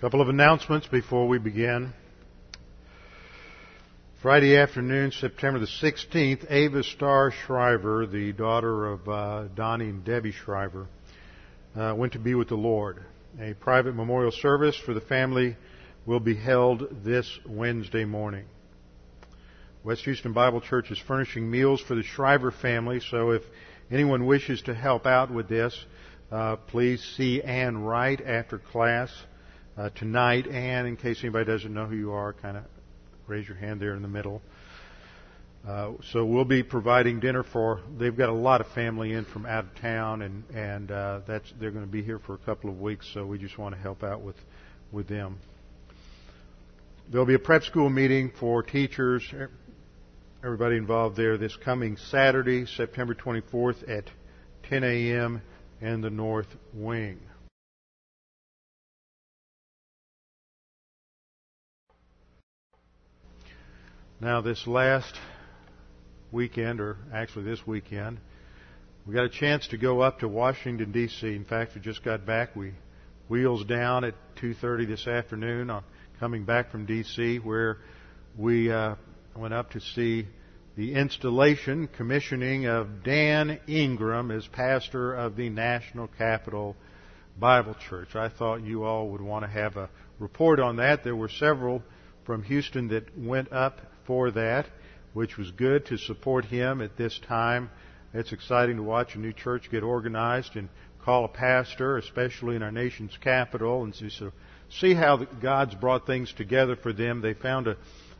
Couple of announcements before we begin. Friday afternoon, September the 16th, Ava Starr Shriver, the daughter of uh, Donnie and Debbie Shriver, uh, went to be with the Lord. A private memorial service for the family will be held this Wednesday morning. West Houston Bible Church is furnishing meals for the Shriver family, so if anyone wishes to help out with this, uh, please see Ann Wright after class uh, tonight. And in case anybody doesn't know who you are, kind of raise your hand there in the middle. Uh, so we'll be providing dinner for. They've got a lot of family in from out of town, and and uh, that's they're going to be here for a couple of weeks. So we just want to help out with with them. There'll be a prep school meeting for teachers, everybody involved there, this coming Saturday, September 24th at 10 a.m. in the North Wing. Now, this last weekend, or actually this weekend, we got a chance to go up to Washington D.C. In fact, we just got back. We wheels down at 2:30 this afternoon, on coming back from D.C., where we uh, went up to see the installation, commissioning of Dan Inghram as pastor of the National Capital Bible Church. I thought you all would want to have a report on that. There were several from Houston that went up for that, which was good to support him at this time. It's exciting to watch a new church get organized and call a pastor, especially in our nation's capital, and see, so see how God's brought things together for them. They found a,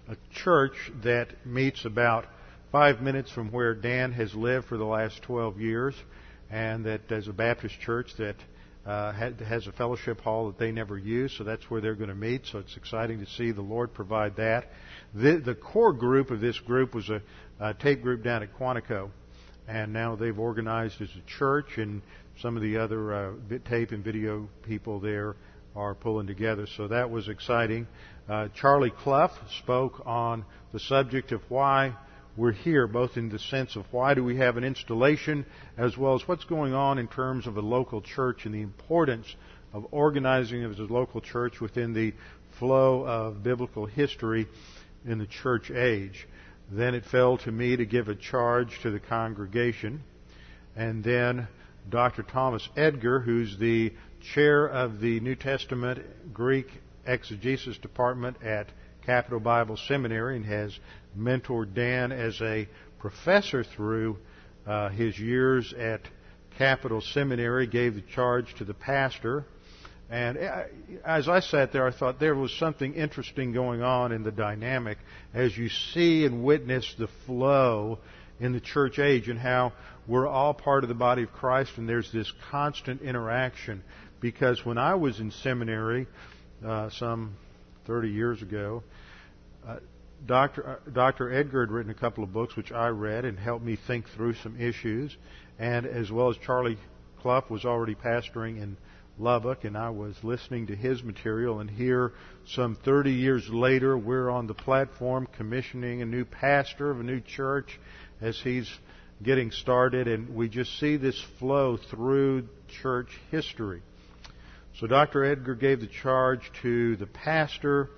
a church that meets about five minutes from where Dan has lived for the last 12 years, and that there's a Baptist church that uh, has a fellowship hall that they never use, so that's where they're going to meet. So it's exciting to see the Lord provide that. The, the core group of this group was a, a tape group down at Quantico, and now they've organized as a church, and some of the other uh, tape and video people there are pulling together. So that was exciting. Uh, Charlie Clough spoke on the subject of why we're here, both in the sense of why do we have an installation, as well as what's going on in terms of a local church and the importance of organizing as a local church within the flow of biblical history in the church age. Then it fell to me to give a charge to the congregation. And then Dr. Thomas Edgar, who's the chair of the New Testament Greek exegesis department at Capital Bible Seminary and has mentored Dan as a professor through uh, his years at Capital Seminary, gave the charge to the pastor. And uh, as I sat there, I thought there was something interesting going on in the dynamic as you see and witness the flow in the church age and how we're all part of the body of Christ and there's this constant interaction. Because when I was in seminary, uh, some 30 years ago, uh, Dr. Uh, Dr. Edgar had written a couple of books which I read and helped me think through some issues, and as well as Charlie Clough was already pastoring in Lubbock, and I was listening to his material. And here, some 30 years later, we're on the platform commissioning a new pastor of a new church as he's getting started, and we just see this flow through church history. So Dr. Edgar gave the charge to the pastor,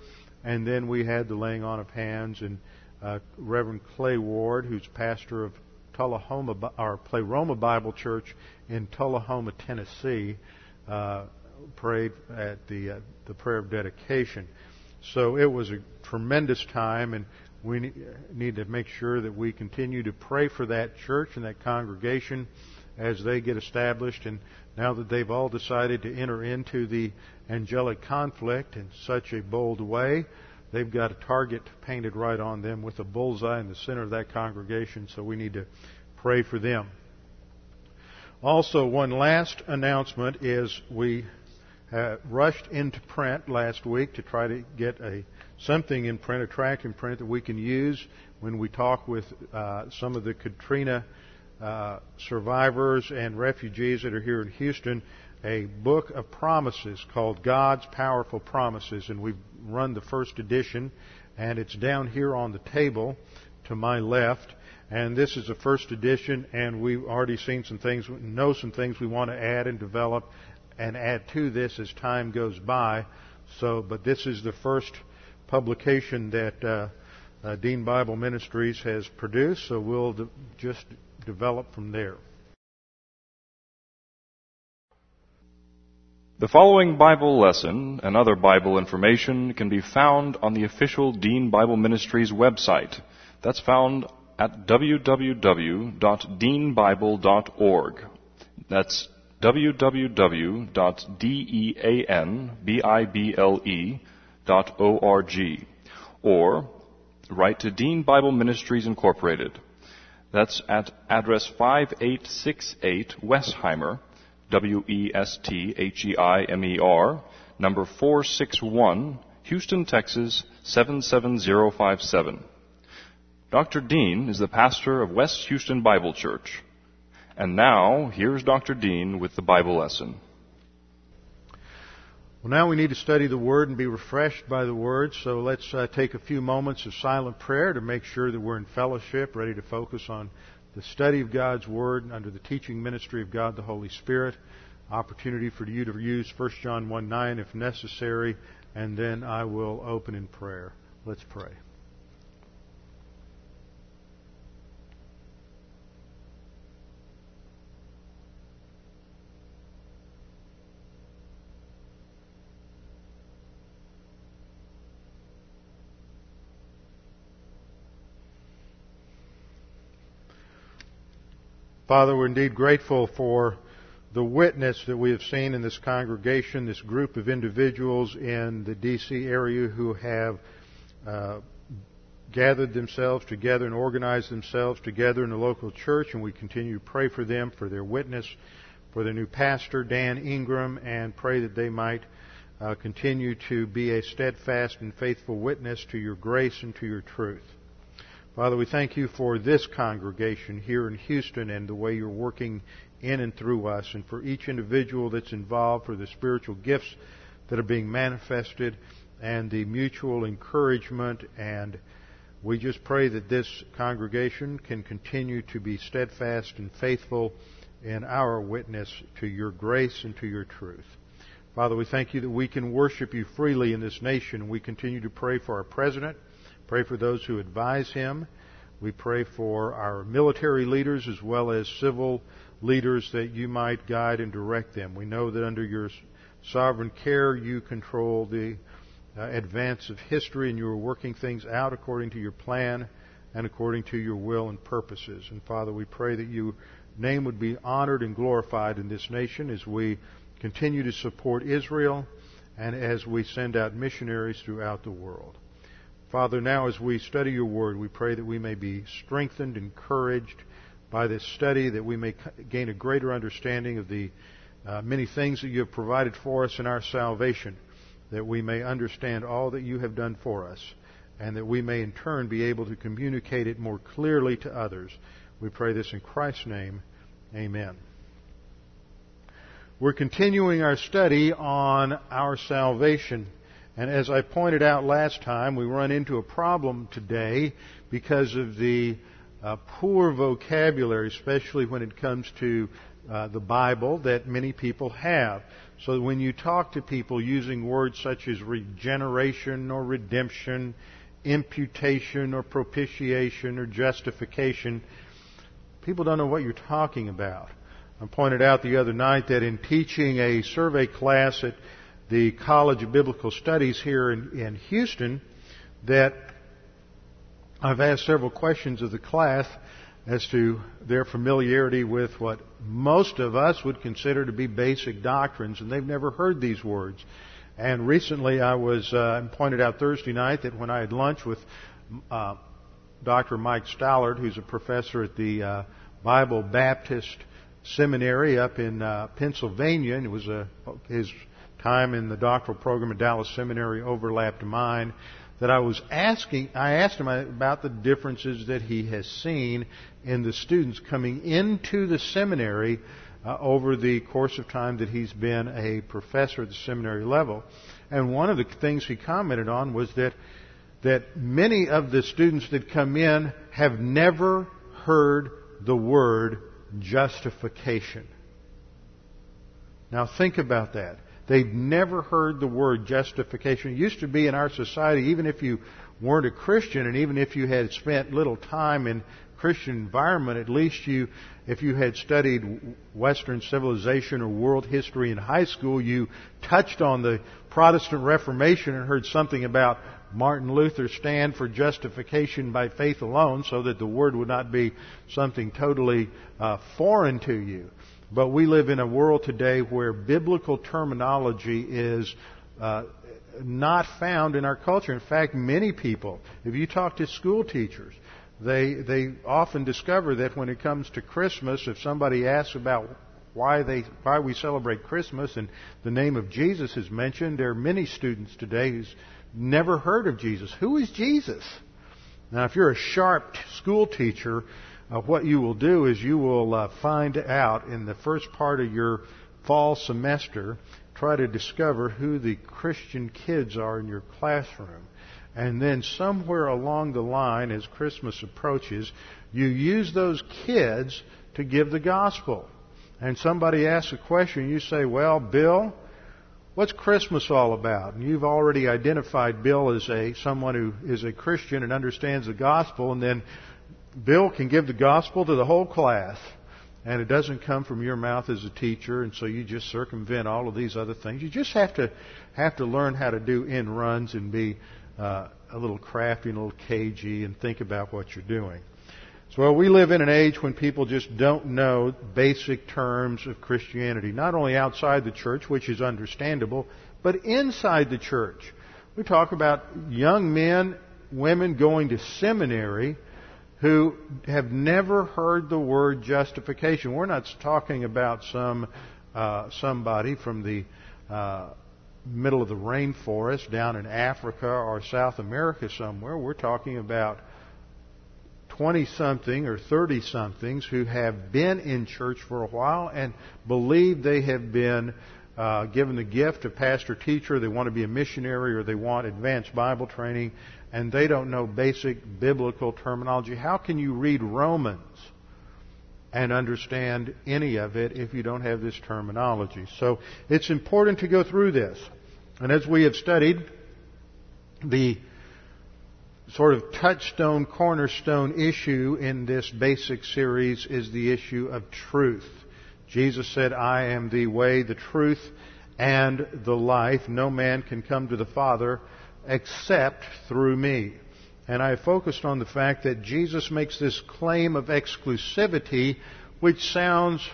and then we had the laying on of hands, and uh, Reverend Clay Ward, who's pastor of Tullahoma, or Pleroma Bible Church in Tullahoma, Tennessee, uh, prayed at the uh, the prayer of dedication. So it was a tremendous time, and we need to make sure that we continue to pray for that church and that congregation as they get established. And now that they've all decided to enter into the angelic conflict in such a bold way, they've got a target painted right on them with a bullseye in the center of that congregation. So we need to pray for them. Also, one last announcement is we uh, rushed into print last week to try to get a something in print, a tract in print that we can use when we talk with uh, some of the Katrina uh, survivors and refugees that are here in Houston. A book of promises called God's Powerful Promises, and we've run the first edition, and it's down here on the table to my left. And this is the first edition, and we've already seen some things, know some things we want to add and develop and add to this as time goes by. So, but this is the first publication that uh, uh, Dean Bible Ministries has produced, so we'll just develop from there. The following Bible lesson and other Bible information can be found on the official Dean Bible Ministries website. That's found at www.deanbible.org. That's www.deanbible.org. Or write to Dean Bible Ministries Incorporated. That's at address 5868 Westheimer, W E S T H E I M E R, number 461, Houston, Texas 77057. Dr. Dean is the pastor of West Houston Bible Church. And now, here's Dr. Dean with the Bible lesson. Well, now we need to study the Word and be refreshed by the Word, so let's uh, take a few moments of silent prayer to make sure that we're in fellowship, ready to focus on the study of God's Word under the teaching ministry of God the Holy Spirit. Opportunity for you to use 1 John 1 9 if necessary, and then I will open in prayer. Let's pray. Father, we're indeed grateful for the witness that we have seen in this congregation, this group of individuals in the D.C. area who have uh, gathered themselves together and organized themselves together in the local church, and we continue to pray for them, for their witness, for their new pastor, Dan Inghram, and pray that they might uh, continue to be a steadfast and faithful witness to your grace and to your truth. Father, we thank you for this congregation here in Houston and the way you're working in and through us, and for each individual that's involved, for the spiritual gifts that are being manifested, and the mutual encouragement. And we just pray that this congregation can continue to be steadfast and faithful in our witness to your grace and to your truth. Father, we thank you that we can worship you freely in this nation. We continue to pray for our president Pray for those who advise him. We pray for our military leaders as well as civil leaders that you might guide and direct them. We know that under your sovereign care you control the uh, advance of history and you are working things out according to your plan and according to your will and purposes. And Father, we pray that your name would be honored and glorified in this nation as we continue to support Israel and as we send out missionaries throughout the world. Father, now as we study your word, we pray that we may be strengthened, encouraged by this study, that we may gain a greater understanding of the uh, many things that you have provided for us in our salvation, that we may understand all that you have done for us, and that we may in turn be able to communicate it more clearly to others. We pray this in Christ's name. Amen. We're continuing our study on our salvation. And as I pointed out last time, we run into a problem today because of the uh, poor vocabulary, especially when it comes to uh, the Bible, that many people have. So when you talk to people using words such as regeneration or redemption, imputation or propitiation or justification, people don't know what you're talking about. I pointed out the other night that in teaching a survey class at the College of Biblical Studies here in, in Houston that I've asked several questions of the class as to their familiarity with what most of us would consider to be basic doctrines, and they've never heard these words. And recently, I was uh, pointed out Thursday night that when I had lunch with uh, Dr. Mike Stallard, who's a professor at the uh, Bible Baptist Seminary up in uh, Pennsylvania, and it was a, his time in the doctoral program at Dallas Seminary overlapped mine that I was asking, I asked him about the differences that he has seen in the students coming into the seminary uh, over the course of time that he's been a professor at the seminary level. And one of the things he commented on was that that many of the students that come in have never heard the word justification. Now think about that. They've never heard the word justification. It used to be in our society, even if you weren't a Christian and even if you had spent little time in Christian environment, at least you, if you had studied Western civilization or world history in high school, you touched on the Protestant Reformation and heard something about Martin Luther's stand for justification by faith alone so that the word would not be something totally uh, foreign to you. But we live in a world today where biblical terminology is uh, not found in our culture. In fact, many people, if you talk to school teachers, they they often discover that when it comes to Christmas, if somebody asks about why they why we celebrate Christmas and the name of Jesus is mentioned, there are many students today who's never heard of Jesus. Who is Jesus? Now, if you're a sharp school teacher, uh, what you will do is you will uh, find out in the first part of your fall semester, try to discover who the Christian kids are in your classroom. And then somewhere along the line, as Christmas approaches, you use those kids to give the gospel. And somebody asks a question, you say, well, Bill, what's Christmas all about? And you've already identified Bill as a someone who is a Christian and understands the gospel, and then Bill can give the gospel to the whole class, and it doesn't come from your mouth as a teacher, and so you just circumvent all of these other things. You just have to have to learn how to do end runs and be uh, a little crafty and a little cagey and think about what you're doing. So well, we live in an age when people just don't know basic terms of Christianity, not only outside the church, which is understandable, but inside the church. We talk about young men, women going to seminary who have never heard the word justification. We're not talking about some uh, somebody from the uh, middle of the rainforest down in Africa or South America somewhere. We're talking about 20 something or 30 somethings who have been in church for a while and believe they have been uh, given the gift of pastor teacher, they want to be a missionary or they want advanced Bible training, and they don't know basic biblical terminology. How can you read Romans and understand any of it if you don't have this terminology? So it's important to go through this. And as we have studied, the sort of touchstone, cornerstone issue in this basic series is the issue of truth. Jesus said, I am the way, the truth, and the life. No man can come to the Father except through me. And I focused on the fact that Jesus makes this claim of exclusivity, which sounds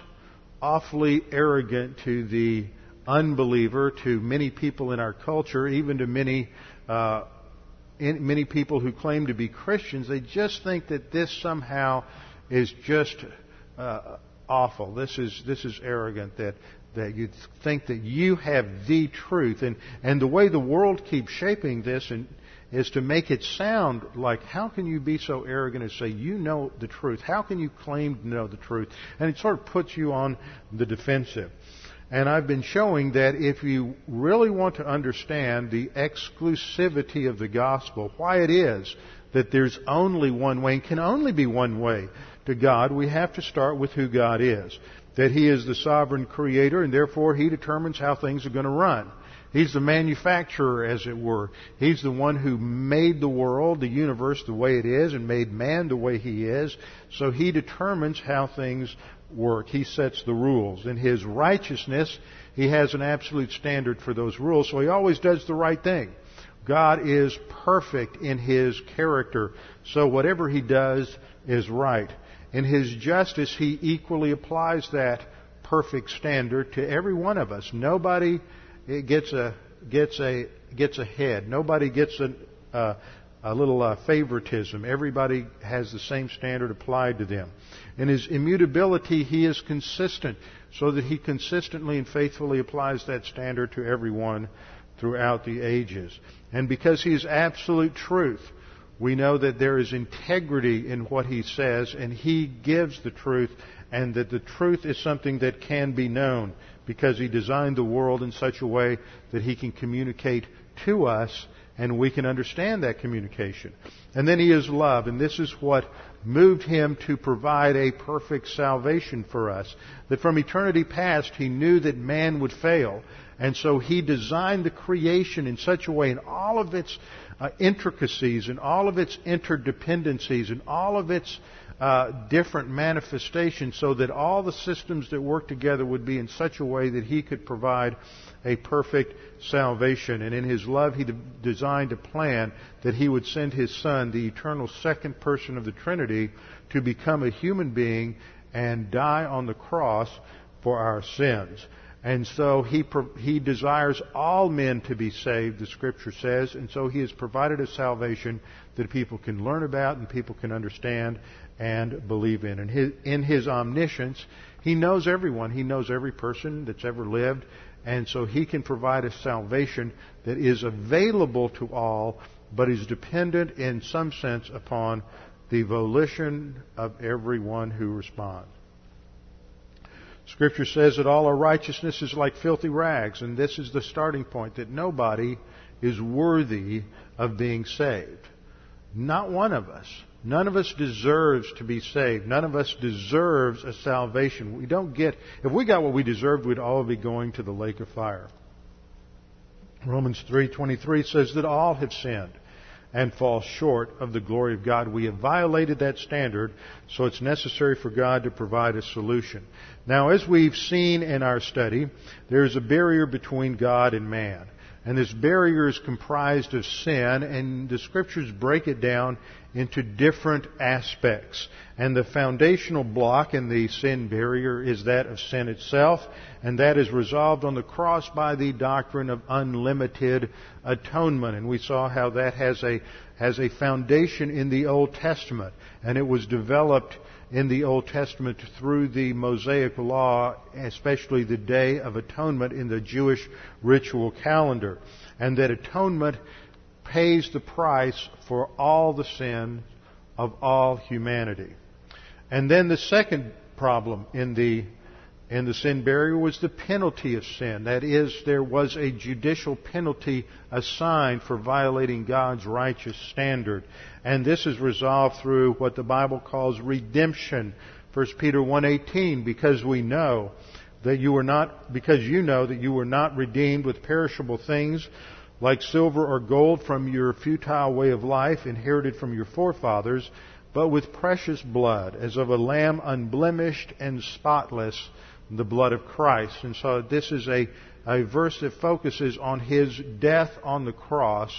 awfully arrogant to the unbeliever, to many people in our culture, even to many uh, many people who claim to be Christians. They just think that this somehow is just uh, awful. This is this is arrogant. That that you think that you have the truth. And, and the way the world keeps shaping this and, is to make it sound like, how can you be so arrogant and say you know the truth? How can you claim to know the truth? And it sort of puts you on the defensive. And I've been showing that if you really want to understand the exclusivity of the gospel, why it is that there's only one way and can only be one way to God, we have to start with who God is that He is the sovereign creator and therefore He determines how things are going to run. He's the manufacturer, as it were. He's the one who made the world, the universe the way it is, and made man the way he is. So he determines how things work. He sets the rules. In his righteousness, he has an absolute standard for those rules, so he always does the right thing. God is perfect in his character, so whatever he does is right. In His justice, He equally applies that perfect standard to every one of us. Nobody gets a gets a gets ahead. Nobody gets a a, a little uh, favoritism. Everybody has the same standard applied to them. In His immutability, He is consistent, so that He consistently and faithfully applies that standard to everyone throughout the ages. And because He is absolute truth, we know that there is integrity in what he says, and he gives the truth, and that the truth is something that can be known because he designed the world in such a way that he can communicate to us and we can understand that communication. And then he is love, and this is what moved him to provide a perfect salvation for us. that from eternity past he knew that man would fail. And so he designed the creation in such a way in all of its uh, intricacies and all of its interdependencies and all of its uh, different manifestations so that all the systems that work together would be in such a way that he could provide a perfect salvation. And in his love, he de- designed a plan that he would send his son, the eternal second person of the Trinity, to become a human being and die on the cross for our sins. And so he, he desires all men to be saved, the scripture says, and so he has provided a salvation that people can learn about and people can understand and believe in. And his, in his omniscience, he knows everyone. He knows every person that's ever lived. And so he can provide a salvation that is available to all, but is dependent in some sense upon the volition of everyone who responds. Scripture says that all our righteousness is like filthy rags, and this is the starting point that nobody is worthy of being saved. Not one of us. None of us deserves to be saved. None of us deserves a salvation. We don't get, if we got what we deserved, we'd all be going to the lake of fire. Romans 3:23 says that all have sinned and fall short of the glory of God. We have violated that standard, so it's necessary for God to provide a solution. Now, as we've seen in our study, there's a barrier between God and man. And this barrier is comprised of sin, and the scriptures break it down into different aspects. And the foundational block in the sin barrier is that of sin itself, and that is resolved on the cross by the doctrine of unlimited atonement. And we saw how that has a, has a foundation in the Old Testament, and it was developed in the Old Testament through the Mosaic Law, especially the Day of Atonement in the Jewish ritual calendar. And that atonement pays the price for all the sin of all humanity. And then the second problem in the in the sin barrier was the penalty of sin. That is, there was a judicial penalty assigned for violating God's righteous standard. And this is resolved through what the Bible calls redemption. 1 Peter 1:18 because we know that you were not because you know that you were not redeemed with perishable things like silver or gold from your futile way of life inherited from your forefathers, but with precious blood, as of a lamb unblemished and spotless, the blood of Christ. And so this is a, a verse that focuses on his death on the cross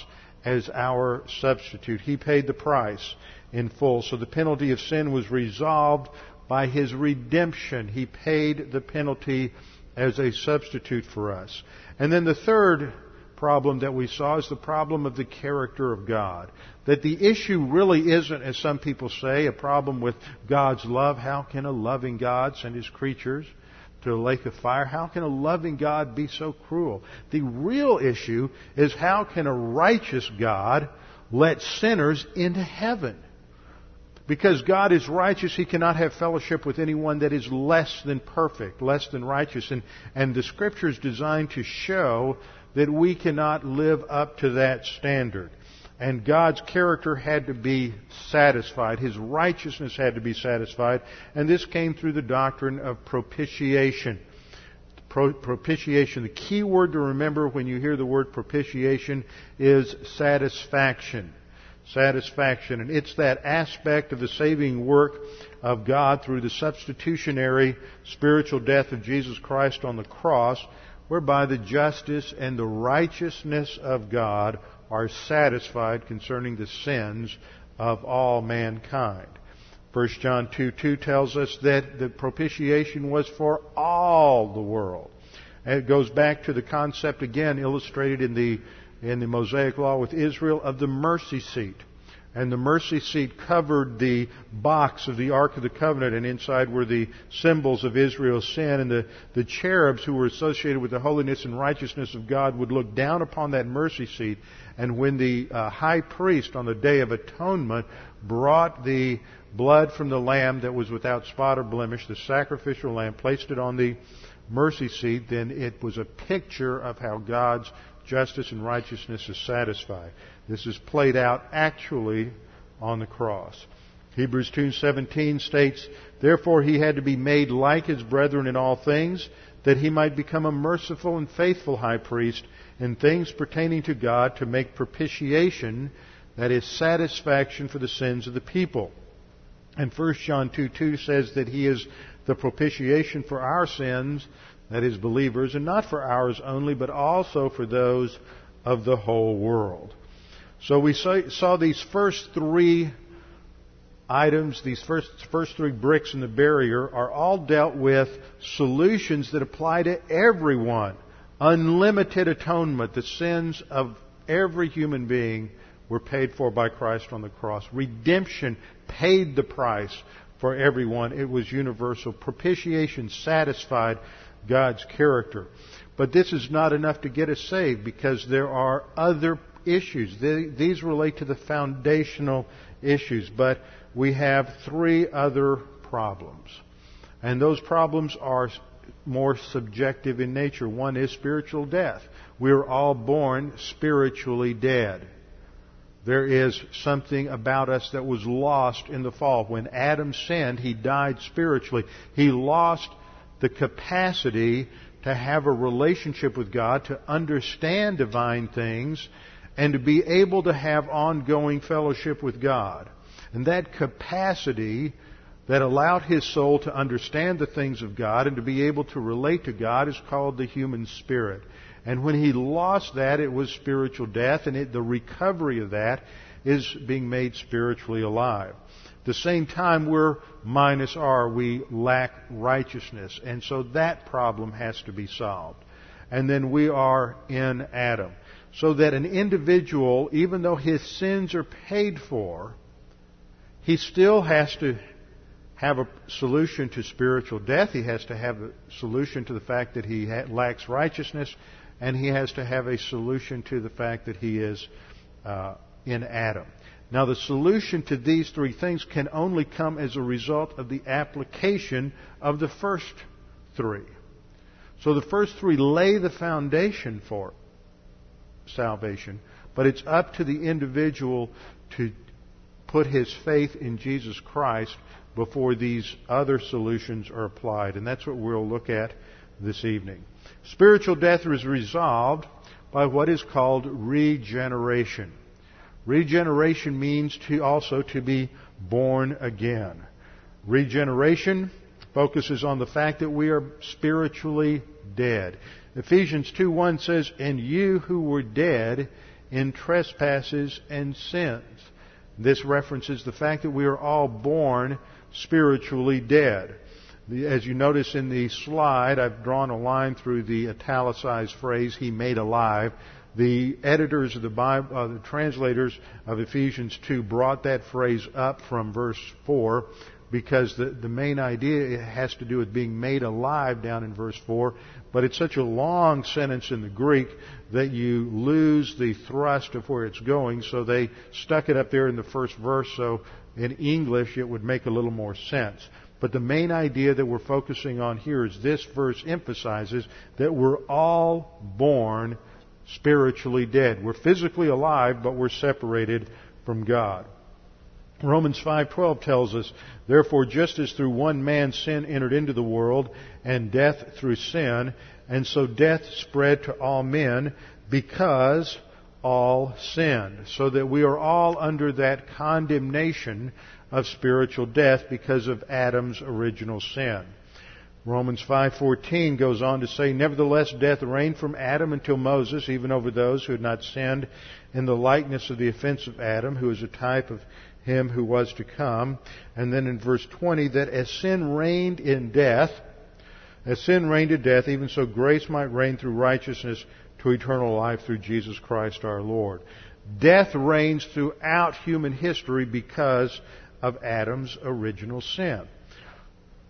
as our substitute. He paid the price in full. So the penalty of sin was resolved by his redemption. He paid the penalty as a substitute for us. And then the third problem that we saw is the problem of the character of God. That the issue really isn't, as some people say, a problem with God's love. How can a loving God send his creatures to the lake of fire? How can a loving God be so cruel? The real issue is how can a righteous God let sinners into heaven? Because God is righteous, He cannot have fellowship with anyone that is less than perfect, less than righteous. And, and the Scripture is designed to show that we cannot live up to that standard. And God's character had to be satisfied. His righteousness had to be satisfied. And this came through the doctrine of propitiation. Pro- propitiation. The key word to remember when you hear the word propitiation is satisfaction. Satisfaction. And it's that aspect of the saving work of God through the substitutionary spiritual death of Jesus Christ on the cross whereby the justice and the righteousness of God are satisfied concerning the sins of all mankind. 1 John 2 2 tells us that the propitiation was for all the world. And it goes back to the concept again illustrated in the, in the Mosaic Law with Israel of the mercy seat and the mercy seat covered the box of the Ark of the Covenant, and inside were the symbols of Israel's sin. And the, the cherubs who were associated with the holiness and righteousness of God would look down upon that mercy seat. And when the uh, high priest on the Day of Atonement brought the blood from the lamb that was without spot or blemish, the sacrificial lamb, placed it on the mercy seat, then it was a picture of how God's justice and righteousness is satisfied. This is played out actually on the cross. Hebrews 2:17 states, "Therefore he had to be made like his brethren in all things, that he might become a merciful and faithful high priest in things pertaining to God to make propitiation, that is satisfaction for the sins of the people." And 1 John 2 2 says that he is the propitiation for our sins, that is, believers, and not for ours only, but also for those of the whole world. So we saw these first three items, these first, first three bricks in the barrier, are all dealt with solutions that apply to everyone. Unlimited atonement. The sins of every human being were paid for by Christ on the cross. Redemption paid the price for everyone. It was universal. Propitiation satisfied God's character. But this is not enough to get us saved because there are other issues. These relate to the foundational issues. But we have three other problems. And those problems are more subjective in nature. One is spiritual death. We're all born spiritually dead. There is something about us that was lost in the fall. When Adam sinned, he died spiritually. He lost the capacity to have a relationship with God, to understand divine things, and to be able to have ongoing fellowship with God. And that capacity that allowed his soul to understand the things of God and to be able to relate to God is called the human spirit. And when he lost that, it was spiritual death, and it, the recovery of that is being made spiritually alive. At the same time, we're minus R. We lack righteousness. And so that problem has to be solved. And then we are in Adam. So that an individual, even though his sins are paid for, he still has to have a solution to spiritual death. He has to have a solution to the fact that he lacks righteousness and he has to have a solution to the fact that he is uh, in Adam. Now, the solution to these three things can only come as a result of the application of the first three. So the first three lay the foundation for salvation, but it's up to the individual to put his faith in Jesus Christ before these other solutions are applied. And that's what we'll look at this evening. Spiritual death is resolved by what is called regeneration. Regeneration means to also to be born again. Regeneration focuses on the fact that we are spiritually dead. Ephesians 2:1 says, "And you who were dead in trespasses and sins." This references the fact that we are all born spiritually dead. As you notice in the slide, I've drawn a line through the italicized phrase, He made alive. The editors of the Bible, uh, the translators of Ephesians 2 brought that phrase up from verse 4 because the, the main idea has to do with being made alive down in verse 4. But it's such a long sentence in the Greek that you lose the thrust of where it's going, so they stuck it up there in the first verse so in English it would make a little more sense. But the main idea that we're focusing on here is this verse emphasizes that we're all born spiritually dead. We're physically alive, but we're separated from God. Romans 5:12 tells us, "Therefore just as through one man sin entered into the world, and death through sin, and so death spread to all men because all sinned." So that we are all under that condemnation of spiritual death because of Adam's original sin. Romans 5:14 goes on to say, "Nevertheless death reigned from Adam until Moses, even over those who had not sinned in the likeness of the offense of Adam, who is a type of him who was to come." And then in verse 20 that as sin reigned in death, as sin reigned in death, even so grace might reign through righteousness to eternal life through Jesus Christ our Lord. Death reigns throughout human history because of Adam's original sin.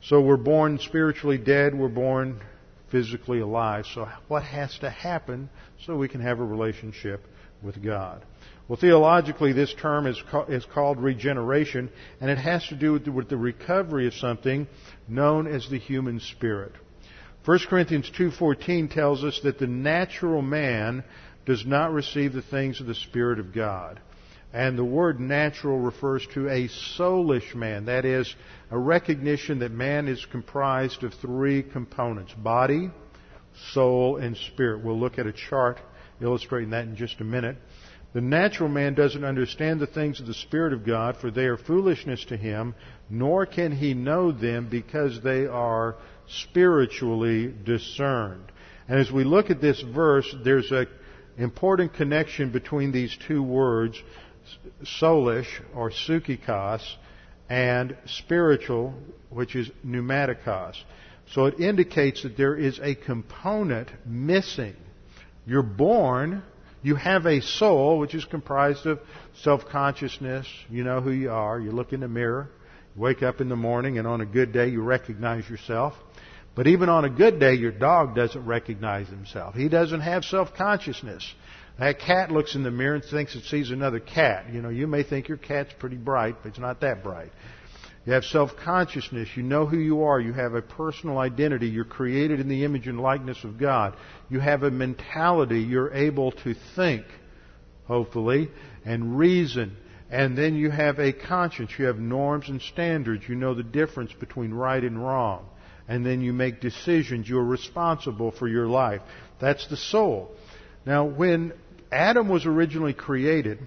So we're born spiritually dead, we're born physically alive. So what has to happen so we can have a relationship with God? Well, theologically, this term is, is called regeneration, and it has to do with the, with the recovery of something known as the human spirit. 1 Corinthians 2.14 tells us that the natural man does not receive the things of the Spirit of God And the word natural refers to a soulish man. That is, a recognition that man is comprised of three components body, soul, and spirit. We'll look at a chart illustrating that in just a minute. The natural man doesn't understand the things of the Spirit of God, for they are foolishness to him, nor can he know them because they are spiritually discerned. And as we look at this verse, there's an important connection between these two words, soulish or psychikos, and spiritual, which is pneumaticos. So it indicates that there is a component missing. You're born, you have a soul, which is comprised of self-consciousness. You know who you are. You look in the mirror. You wake up in the morning, and on a good day, you recognize yourself. But even on a good day, your dog doesn't recognize himself. He doesn't have self-consciousness. That cat looks in the mirror and thinks it sees another cat. You know, you may think your cat's pretty bright, but it's not that bright. You have self-consciousness. You know who you are. You have a personal identity. You're created in the image and likeness of God. You have a mentality. You're able to think, hopefully, and reason. And then you have a conscience. You have norms and standards. You know the difference between right and wrong. And then you make decisions. You're responsible for your life. That's the soul. Now, when Adam was originally created,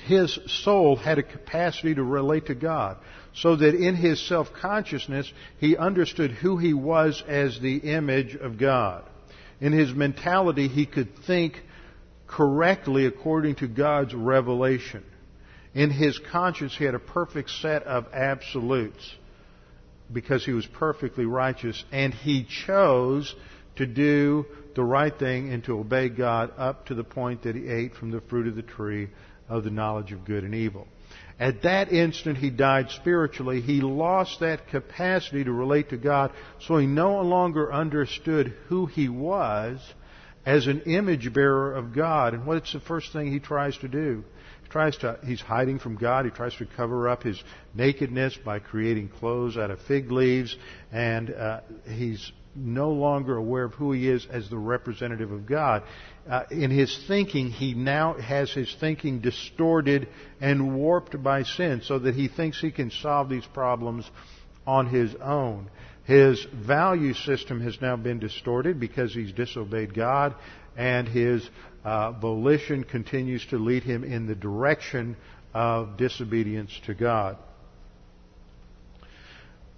his soul had a capacity to relate to God. So that in his self-consciousness, he understood who he was as the image of God. In his mentality, he could think correctly according to God's revelation. In his conscience, he had a perfect set of absolutes because he was perfectly righteous and he chose to do the right thing and to obey God up to the point that he ate from the fruit of the tree of the knowledge of good and evil. At that instant, he died spiritually. He lost that capacity to relate to God, so he no longer understood who he was as an image bearer of God. And what's the first thing he tries to do? He tries to, he's hiding from God. He tries to cover up his nakedness by creating clothes out of fig leaves, and uh, he's no longer aware of who he is as the representative of God. Uh, in his thinking, he now has his thinking distorted and warped by sin so that he thinks he can solve these problems on his own. His value system has now been distorted because he's disobeyed God, and his uh, volition continues to lead him in the direction of disobedience to God.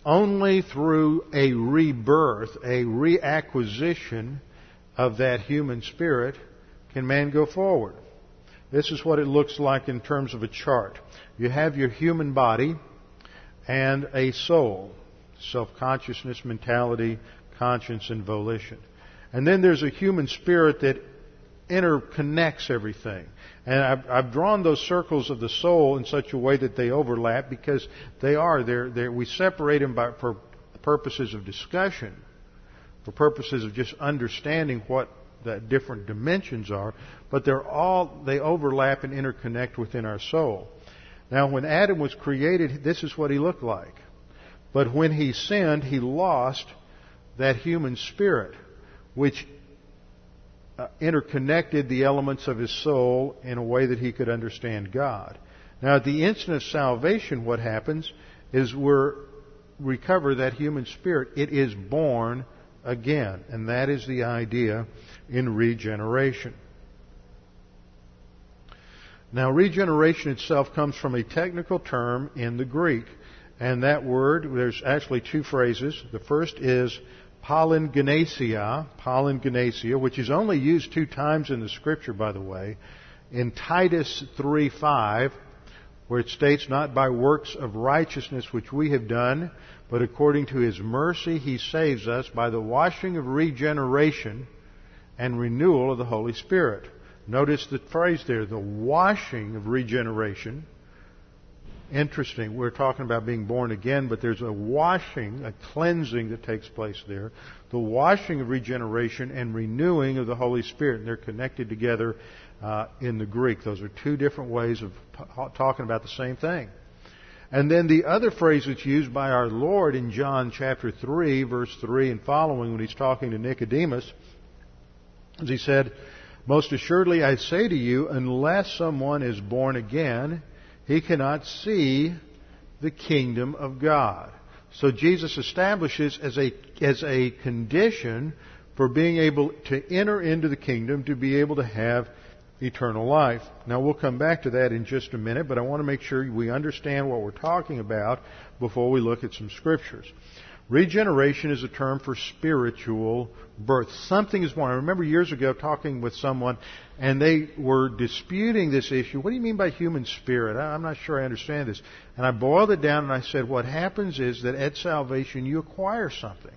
Only through a rebirth, a reacquisition of that human spirit can man go forward. This is what it looks like in terms of a chart. You have your human body and a soul, self-consciousness, mentality, conscience, and volition. And then there's a human spirit that interconnects everything. And I've, I've, drawn those circles of the soul in such a way that they overlap because they are. They're, they're, we separate them by, for purposes of discussion, for purposes of just understanding what the different dimensions are, but they're all, they overlap and interconnect within our soul. Now, when Adam was created, this is what he looked like. But when he sinned, he lost that human spirit, which Uh, interconnected the elements of his soul in a way that he could understand God. Now, at the instant of salvation, what happens is we recover that human spirit. It is born again, and that is the idea in regeneration. Now, regeneration itself comes from a technical term in the Greek, and that word, there's actually two phrases. The first is palingenesia, palingenesia, which is only used two times in the scripture, by the way, in Titus 3:5, where it states, "Not by works of righteousness which we have done, but according to His mercy He saves us by the washing of regeneration and renewal of the Holy Spirit." Notice the phrase there, the washing of regeneration interesting. We're talking about being born again, but there's a washing, a cleansing that takes place there. The washing of regeneration and renewing of the Holy Spirit. And they're connected together uh, in the Greek. Those are two different ways of t- talking about the same thing. And then the other phrase that's used by our Lord in John chapter 3, verse 3 and following, when he's talking to Nicodemus, is he said, Most assuredly I say to you, unless someone is born again, he cannot see the kingdom of God. So Jesus establishes as a, as a condition for being able to enter into the kingdom to be able to have eternal life. Now we'll come back to that in just a minute, but I want to make sure we understand what we're talking about before we look at some scriptures. Regeneration is a term for spiritual birth. Something is born. I remember years ago talking with someone and they were disputing this issue. What do you mean by human spirit? I'm not sure I understand this. And I boiled it down and I said, what happens is that at salvation you acquire something.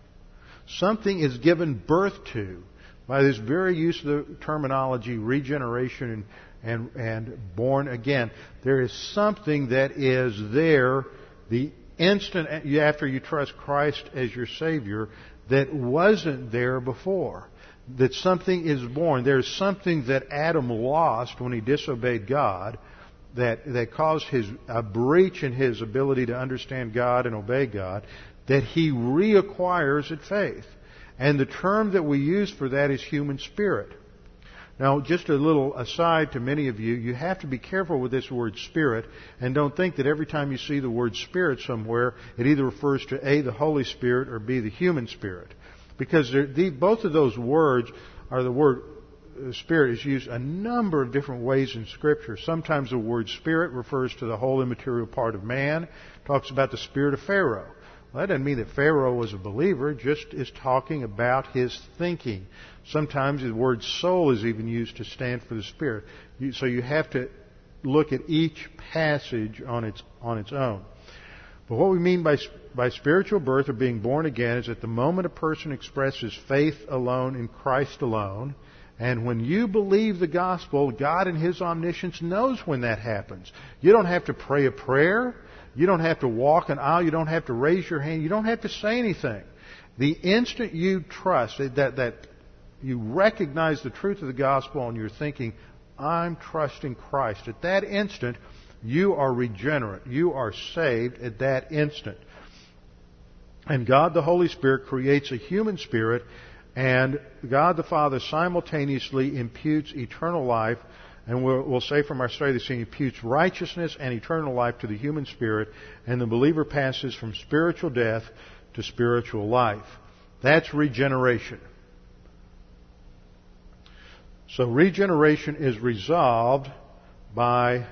Something is given birth to by this very use of the terminology regeneration and, and, and born again. There is something that is there the instant after you trust Christ as your Savior that wasn't there before. That something is born. There's something that Adam lost when he disobeyed God that, that caused his, a breach in his ability to understand God and obey God that he reacquires at faith. And the term that we use for that is human spirit. Now, just a little aside to many of you, you have to be careful with this word spirit and don't think that every time you see the word spirit somewhere, it either refers to A, the Holy Spirit, or B, the human spirit. Because the, both of those words are the word uh, spirit is used a number of different ways in Scripture. Sometimes the word spirit refers to the whole immaterial part of man, talks about the spirit of Pharaoh. Well, that doesn't mean that Pharaoh was a believer, just is talking about his thinking. Sometimes the word soul is even used to stand for the Spirit. So you have to look at each passage on its, on its own. But what we mean by, by spiritual birth or being born again is that the moment a person expresses faith alone in Christ alone, and when you believe the gospel, God in His omniscience knows when that happens. You don't have to pray a prayer. You don't have to walk an aisle. You don't have to raise your hand. You don't have to say anything. The instant you trust that, that you recognize the truth of the gospel and you're thinking, I'm trusting Christ, at that instant, you are regenerate. You are saved at that instant. And God the Holy Spirit creates a human spirit, and God the Father simultaneously imputes eternal life and we'll, say from our study this, he imputes righteousness and eternal life to the human spirit, and the believer passes from spiritual death to spiritual life. That's regeneration. So regeneration is resolved by,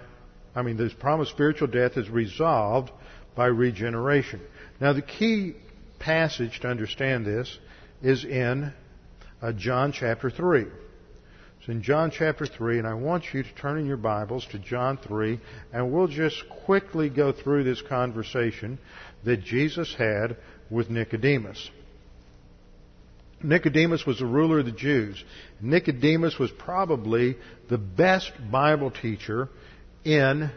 I mean, this promised spiritual death is resolved by regeneration. Now the key passage to understand this is in uh, John chapter 3 It's in John chapter 3, and I want you to turn in your Bibles to John 3, and we'll just quickly go through this conversation that Jesus had with Nicodemus. Nicodemus was the ruler of the Jews. Nicodemus was probably the best Bible teacher in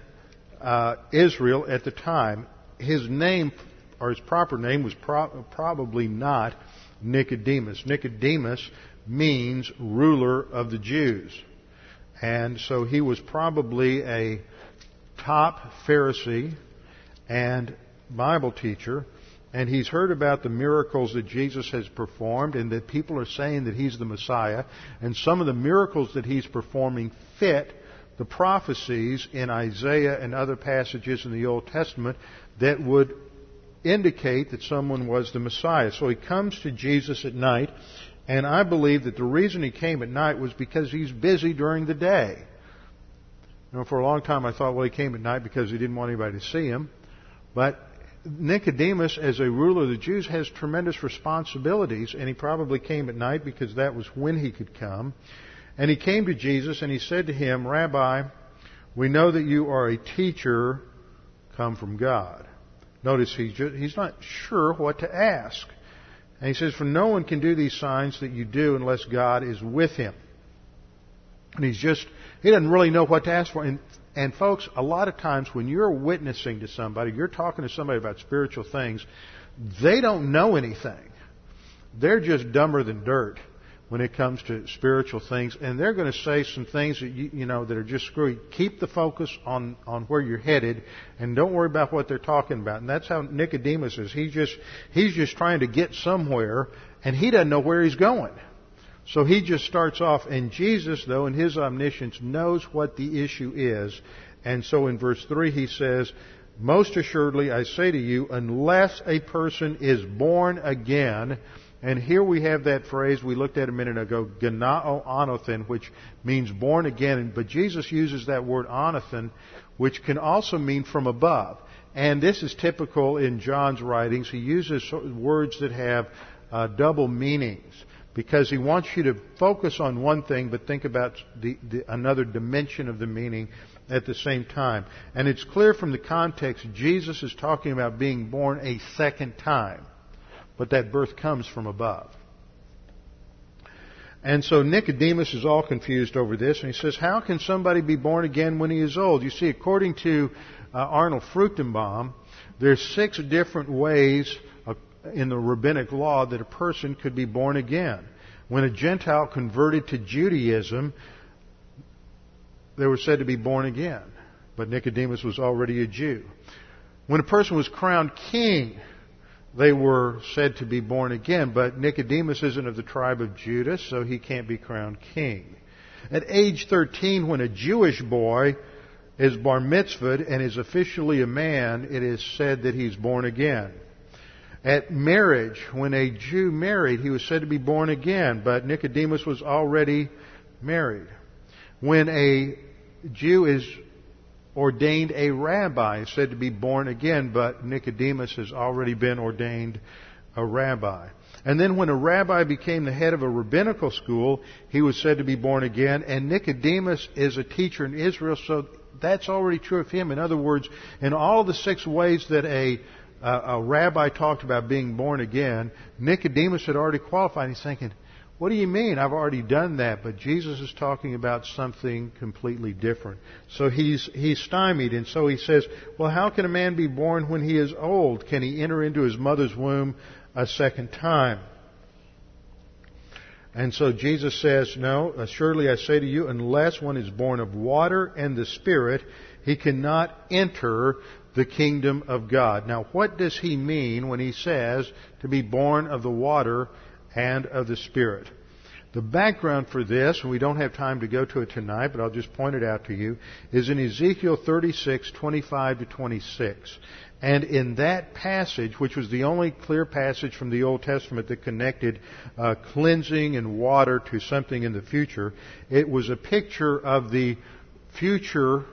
uh, Israel at the time. His name, or his proper name, was pro- probably not Nicodemus. Nicodemus means ruler of the Jews. And so he was probably a top Pharisee and Bible teacher. And he's heard about the miracles that Jesus has performed and that people are saying that he's the Messiah. And some of the miracles that he's performing fit the prophecies in Isaiah and other passages in the Old Testament that would indicate that someone was the Messiah. So he comes to Jesus at night and I believe that the reason he came at night was because he's busy during the day. You know, for a long time I thought, well, he came at night because he didn't want anybody to see him. But Nicodemus, as a ruler of the Jews, has tremendous responsibilities, and he probably came at night because that was when he could come. And he came to Jesus and he said to him, Rabbi, we know that you are a teacher come from God. Notice he's, just, he's not sure what to ask. And he says, For no one can do these signs that you do unless God is with him. And he's just, he doesn't really know what to ask for. And, and folks, a lot of times when you're witnessing to somebody, you're talking to somebody about spiritual things, they don't know anything. They're just dumber than dirt when it comes to spiritual things, and they're going to say some things that you, you know that are just screwy. Keep the focus on on where you're headed, and don't worry about what they're talking about. And that's how Nicodemus is. He's just he's just trying to get somewhere, and he doesn't know where he's going. So he just starts off, and Jesus, though, in his omniscience, knows what the issue is. And so in verse 3 he says, Most assuredly I say to you, unless a person is born again, and here we have that phrase we looked at a minute ago, genao anothen, which means born again. But Jesus uses that word anothen, which can also mean from above. And this is typical in John's writings. He uses words that have uh, double meanings because he wants you to focus on one thing but think about the, the, another dimension of the meaning at the same time. And it's clear from the context Jesus is talking about being born a second time, but that birth comes from above. And so Nicodemus is all confused over this, and he says, How can somebody be born again when he is old? You see, according to uh, Arnold Fruchtenbaum, there's six different ways in the rabbinic law that a person could be born again. When a Gentile converted to Judaism, they were said to be born again. But Nicodemus was already a Jew. When a person was crowned king, they were said to be born again. But Nicodemus isn't of the tribe of Judah, so he can't be crowned king. At age 13, when a Jewish boy is bar mitzvahed and is officially a man, it is said that he's born again. At marriage, when a Jew married, he was said to be born again, but Nicodemus was already married. When a Jew is ordained a rabbi, said to be born again, but Nicodemus has already been ordained a rabbi. And then when a rabbi became the head of a rabbinical school, he was said to be born again, and Nicodemus is a teacher in Israel, so that's already true of him. In other words, in all the six ways that a a rabbi talked about being born again, Nicodemus had already qualified. He's thinking, what do you mean? I've already done that. But Jesus is talking about something completely different. So he's, he's stymied. And so he says, well, how can a man be born when he is old? Can he enter into his mother's womb a second time? And so Jesus says, no, surely I say to you, unless one is born of water and the Spirit, he cannot enter the kingdom of God. Now, what does he mean when he says to be born of the water and of the Spirit? The background for this, and we don't have time to go to it tonight, but I'll just point it out to you, is in Ezekiel 36, 25 to 26. And in that passage, which was the only clear passage from the Old Testament that connected uh, cleansing and water to something in the future, it was a picture of the future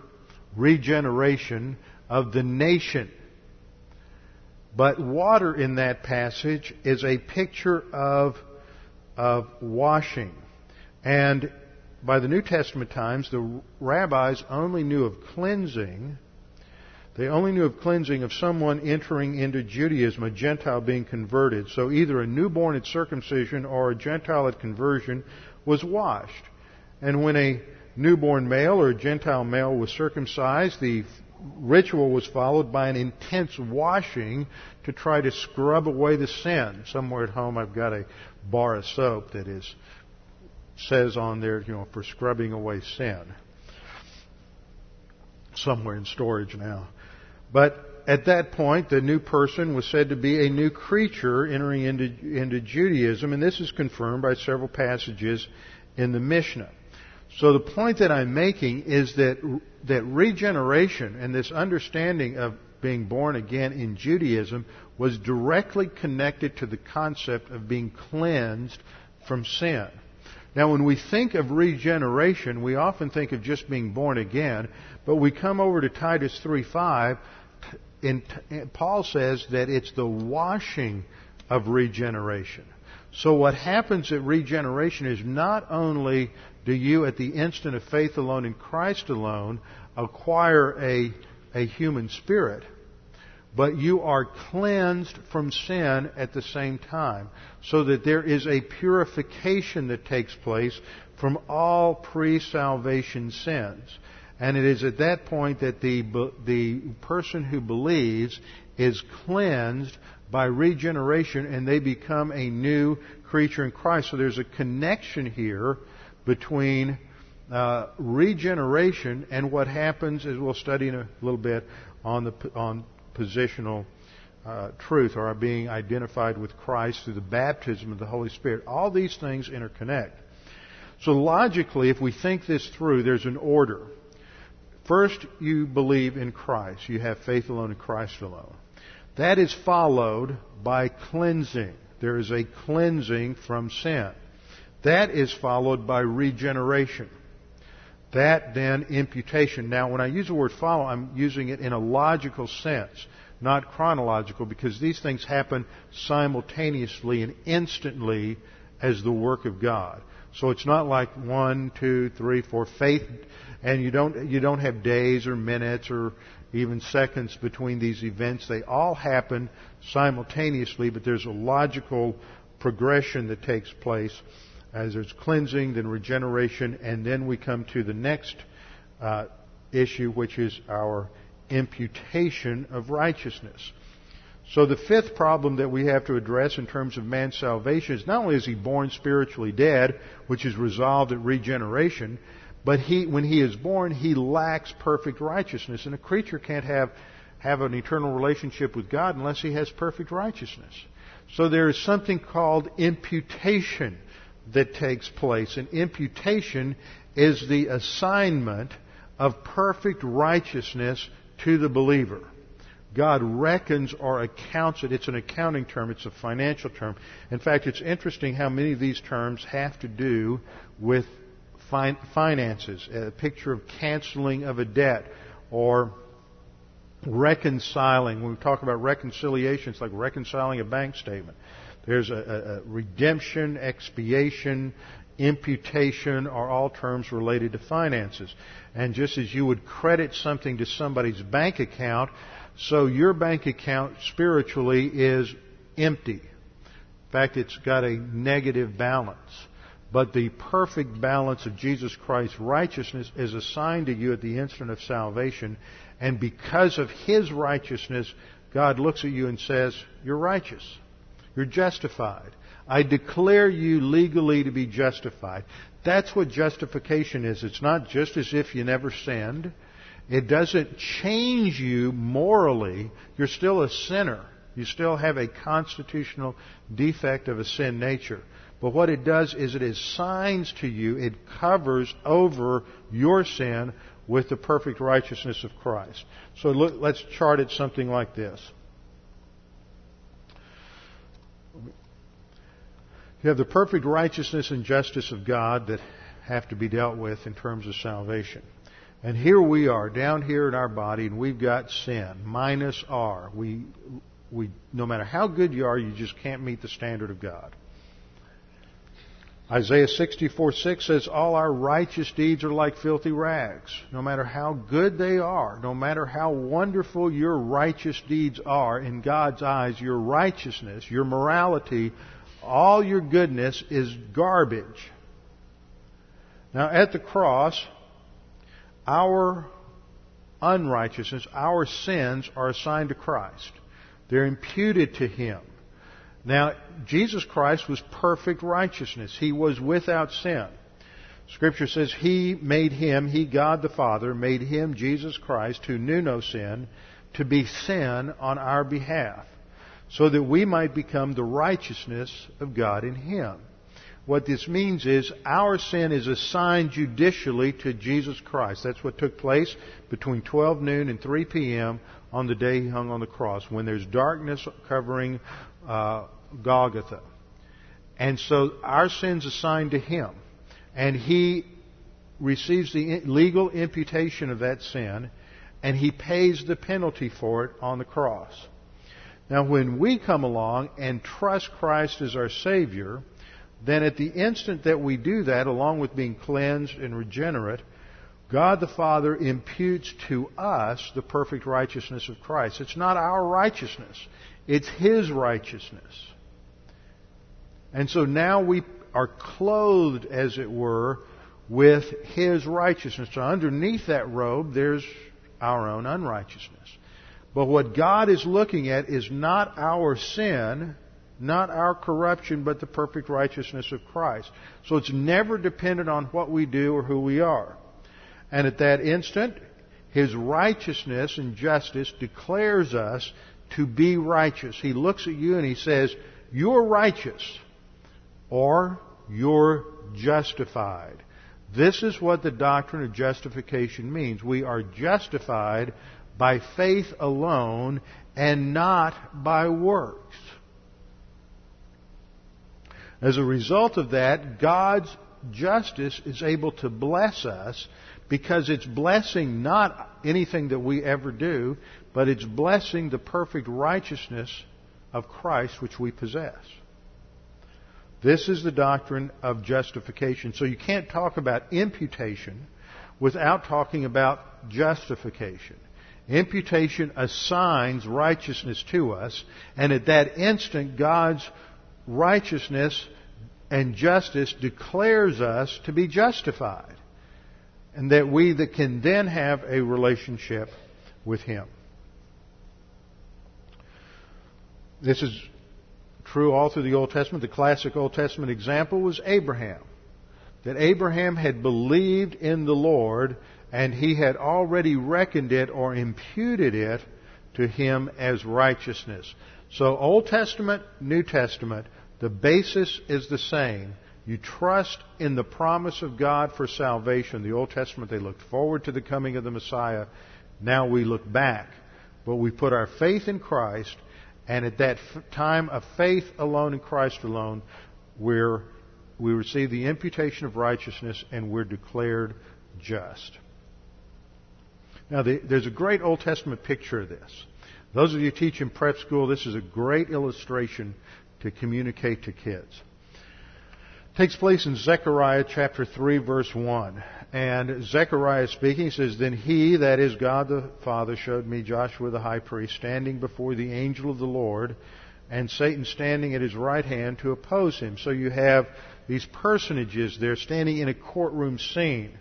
regeneration of the nation. But water in that passage is a picture of, of washing. And by the New Testament times, the rabbis only knew of cleansing. They only knew of cleansing of someone entering into Judaism, a Gentile being converted. So either a newborn at circumcision or a Gentile at conversion was washed. And when a newborn male or a Gentile male was circumcised, the ritual was followed by an intense washing to try to scrub away the sin. Somewhere at home I've got a bar of soap that is says on there, you know, for scrubbing away sin. Somewhere in storage now. But at that point, the new person was said to be a new creature entering into, into Judaism, and this is confirmed by several passages in the Mishnah. So the point that I'm making is that, that regeneration and this understanding of being born again in Judaism was directly connected to the concept of being cleansed from sin. Now, when we think of regeneration, we often think of just being born again, but we come over to Titus 3:5, and Paul says that it's the washing of regeneration. So what happens at regeneration is not only do you, at the instant of faith alone in Christ alone, acquire a, a human spirit, but you are cleansed from sin at the same time, so that there is a purification that takes place from all pre-salvation sins. And it is at that point that the, the person who believes is cleansed by regeneration and they become a new creature in Christ. So there's a connection here between uh, regeneration and what happens, as we'll study in a little bit, on the on positional uh, truth or being identified with Christ through the baptism of the Holy Spirit. All these things interconnect. So logically, if we think this through, there's an order. First, you believe in Christ. You have faith alone in Christ alone. That is followed by cleansing. There is a cleansing from sin. That is followed by regeneration. That then imputation. Now, when I use the word follow, I'm using it in a logical sense, not chronological, because these things happen simultaneously and instantly as the work of God. So it's not like one, two, three, four. Faith, and you don't you don't have days or minutes or even seconds between these events. They all happen simultaneously, but there's a logical progression that takes place as there's cleansing, then regeneration, and then we come to the next uh, issue, which is our imputation of righteousness. So the fifth problem that we have to address in terms of man's salvation is not only is he born spiritually dead, which is resolved at regeneration, but he, when he is born, he lacks perfect righteousness. And a creature can't have, have an eternal relationship with God unless he has perfect righteousness. So there is something called imputation that takes place. And imputation is the assignment of perfect righteousness to the believer. God reckons or accounts it. It's an accounting term. It's a financial term. In fact, it's interesting how many of these terms have to do with fin- finances. A picture of canceling of a debt or reconciling. When we talk about reconciliation, it's like reconciling a bank statement. There's a, a, redemption, expiation, imputation are all terms related to finances. And just as you would credit something to somebody's bank account, so your bank account spiritually is empty. In fact, it's got a negative balance. But the perfect balance of Jesus Christ's righteousness is assigned to you at the instant of salvation. And because of His righteousness, God looks at you and says, You're righteous. You're justified. I declare you legally to be justified. That's what justification is. It's not just as if you never sinned. It doesn't change you morally. You're still a sinner. You still have a constitutional defect of a sin nature. But what it does is it assigns to you, it covers over your sin with the perfect righteousness of Christ. So look, let's chart it something like this. You have the perfect righteousness and justice of God that have to be dealt with in terms of salvation. And here we are, down here in our body, and we've got sin, minus R. We, we, no matter how good you are, you just can't meet the standard of God. Isaiah 64 6 says, All our righteous deeds are like filthy rags. No matter how good they are, no matter how wonderful your righteous deeds are in God's eyes, your righteousness, your morality, all your goodness is garbage. Now, at the cross, our unrighteousness, our sins are assigned to Christ. They're imputed to Him. Now, Jesus Christ was perfect righteousness. He was without sin. Scripture says He made Him, He, God the Father, made Him, Jesus Christ, who knew no sin, to be sin on our behalf, so that we might become the righteousness of God in Him. What this means is our sin is assigned judicially to Jesus Christ. That's what took place between 12 noon and 3 p.m. on the day he hung on the cross, when there's darkness covering uh, Golgotha. And so our sin's assigned to him. And he receives the legal imputation of that sin, and he pays the penalty for it on the cross. Now, when we come along and trust Christ as our Savior, then at the instant that we do that, along with being cleansed and regenerate, God the Father imputes to us the perfect righteousness of Christ. It's not our righteousness, it's His righteousness. And so now we are clothed, as it were, with His righteousness. So underneath that robe, there's our own unrighteousness. But what God is looking at is not our sin, not our corruption, but the perfect righteousness of Christ. So it's never dependent on what we do or who we are. And at that instant, His righteousness and justice declares us to be righteous. He looks at you and he says, You're righteous, or you're justified. This is what the doctrine of justification means. We are justified by faith alone and not by works. As a result of that, God's justice is able to bless us because it's blessing not anything that we ever do, but it's blessing the perfect righteousness of Christ which we possess. This is the doctrine of justification. So you can't talk about imputation without talking about justification. Imputation assigns righteousness to us, and at that instant, God's righteousness and justice declares us to be justified. And that we that can then have a relationship with Him. This is true all through the Old Testament. The classic Old Testament example was Abraham. That Abraham had believed in the Lord and he had already reckoned it or imputed it to him as righteousness. So Old Testament, New Testament, the basis is the same. You trust in the promise of God for salvation. The Old Testament, they looked forward to the coming of the Messiah. Now we look back. But we put our faith in Christ, and at that time of faith alone in Christ alone, we're, we receive the imputation of righteousness and we're declared just. Now, the, there's a great Old Testament picture of this. Those of you who teach in prep school, this is a great illustration to communicate to kids. It takes place in Zechariah chapter 3 verse 1. And Zechariah speaking says, Then he, that is God the Father, showed me Joshua the high priest standing before the angel of the Lord and Satan standing at his right hand to oppose him. So you have these personages there standing in a courtroom scene.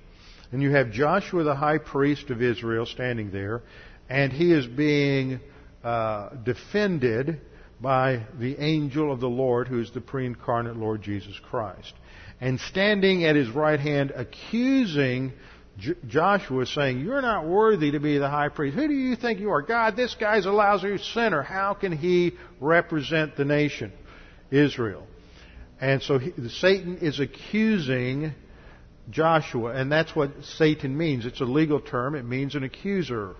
And you have Joshua the high priest of Israel standing there, and he is being uh, defended by the angel of the Lord, who is the pre incarnate Lord Jesus Christ. And standing at his right hand, accusing J- Joshua, saying, You're not worthy to be the high priest. Who do you think you are? God, this guy's a lousy sinner. How can he represent the nation, Israel? And so he, Satan is accusing Joshua, and that's what Satan means. It's a legal term, it means an accuser.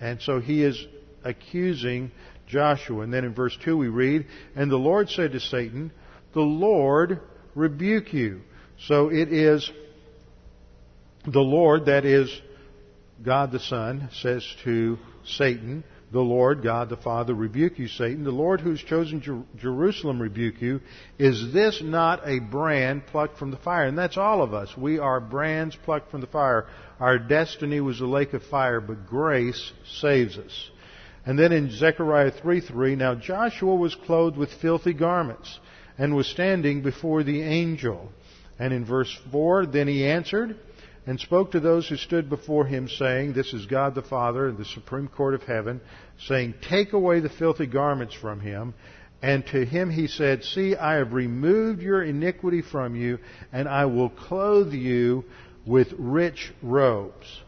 And so he is accusing Joshua. And then in verse 2 we read, And the Lord said to Satan, The Lord rebuke you. So it is the Lord, that is God the Son, says to Satan, the Lord, God the Father, rebuke you, Satan. The Lord who has chosen Jer- Jerusalem rebuke you. Is this not a brand plucked from the fire? And that's all of us. We are brands plucked from the fire. Our destiny was a lake of fire, but grace saves us. And then in Zechariah 3 3, now Joshua was clothed with filthy garments and was standing before the angel. And in verse 4, then he answered and spoke to those who stood before him, saying, This is God the Father, the supreme court of heaven, saying, Take away the filthy garments from him. And to him he said, See, I have removed your iniquity from you, and I will clothe you with rich robes.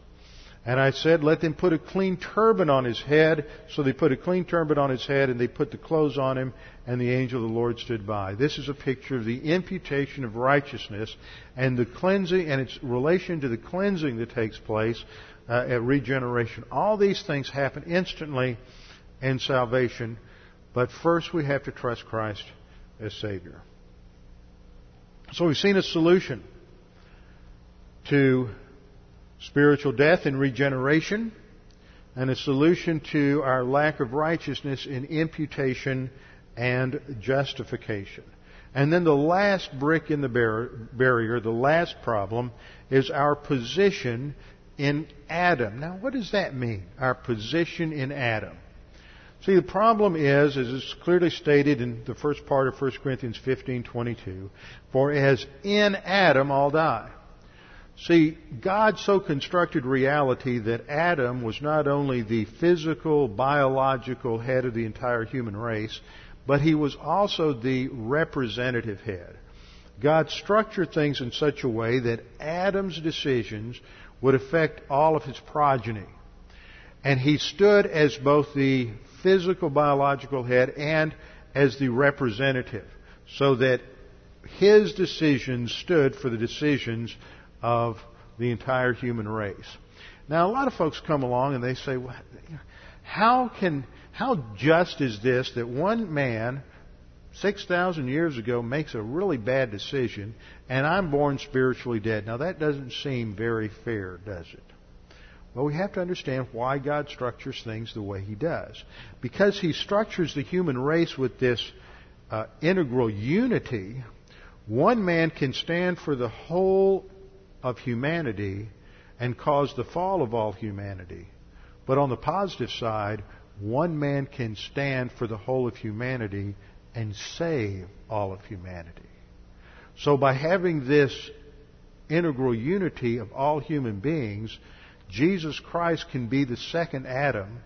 And I said, Let them put a clean turban on his head. So they put a clean turban on his head, and they put the clothes on him, and the angel of the Lord stood by. This is a picture of the imputation of righteousness and the cleansing, and its relation to the cleansing that takes place uh, at regeneration. All these things happen instantly in salvation, but first we have to trust Christ as Savior. So we've seen a solution to spiritual death and regeneration, and a solution to our lack of righteousness in imputation and justification. And then the last brick in the barrier, the last problem, is our position in Adam. Now, what does that mean? Our position in Adam. See, the problem is, as is clearly stated in the first part of 1 Corinthians 15:22, for as in Adam all die. See, God so constructed reality that Adam was not only the physical, biological head of the entire human race, but he was also the representative head. God structured things in such a way that Adam's decisions would affect all of his progeny. And he stood as both the physical biological head and as the representative so that his decisions stood for the decisions of the entire human race. Now, a lot of folks come along and they say, well, how can, how just is this that one man 6,000 years ago makes a really bad decision and I'm born spiritually dead? Now that doesn't seem very fair, does it? Well, we have to understand why God structures things the way He does. Because He structures the human race with this uh, integral unity, one man can stand for the whole of humanity and cause the fall of all humanity. But on the positive side, one man can stand for the whole of humanity and save all of humanity. So by having this integral unity of all human beings, Jesus Christ can be the second Adam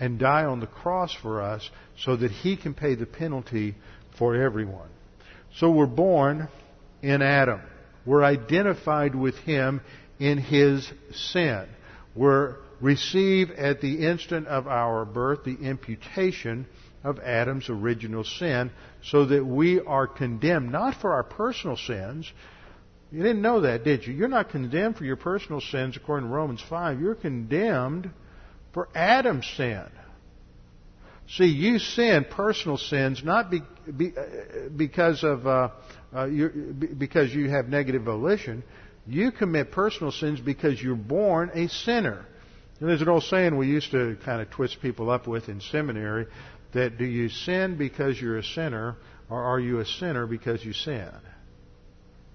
and die on the cross for us so that he can pay the penalty for everyone. So we're born in Adam. We're identified with him in his sin. We're receive at the instant of our birth the imputation of Adam's original sin so that we are condemned not for our personal sins. You didn't know that, did you? You're not condemned for your personal sins according to Romans 5. You're condemned for Adam's sin. See, you sin personal sins not be, be, uh, because of uh, uh, because you have negative volition. You commit personal sins because you're born a sinner. And there's an old saying we used to kind of twist people up with in seminary that do you sin because you're a sinner or are you a sinner because you sin?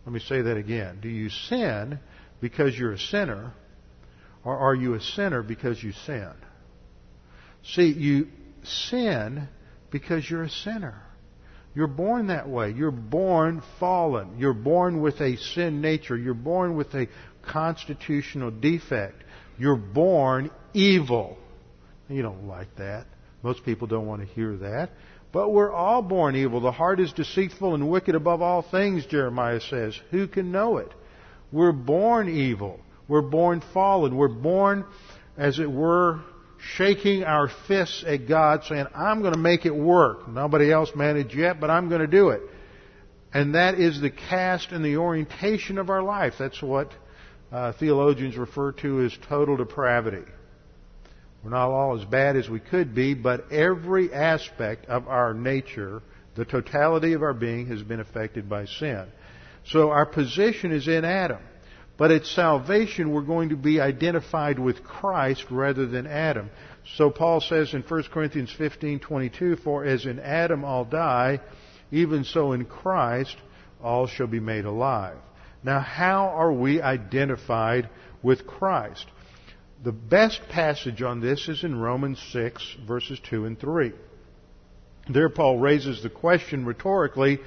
Let me say that again. Do you sin because you're a sinner or are you a sinner because you sin? See, you sin because you're a sinner. You're born that way. You're born fallen. You're born with a sin nature. You're born with a constitutional defect. You're born evil. You don't like that. Most people don't want to hear that. But we're all born evil. The heart is deceitful and wicked above all things, Jeremiah says. Who can know it? We're born evil. We're born fallen. We're born, as it were, shaking our fists at God, saying, I'm going to make it work. Nobody else managed yet, but I'm going to do it. And that is the cast and the orientation of our life. That's what uh, theologians refer to as total depravity. We're not all as bad as we could be, but every aspect of our nature, the totality of our being, has been affected by sin. So our position is in Adam. But at salvation, we're going to be identified with Christ rather than Adam. So Paul says in 1 Corinthians 15:22, "For as in Adam all die, even so in Christ all shall be made alive." Now, how are we identified with Christ? The best passage on this is in Romans 6 verses 2 and 3. There Paul raises the question rhetorically,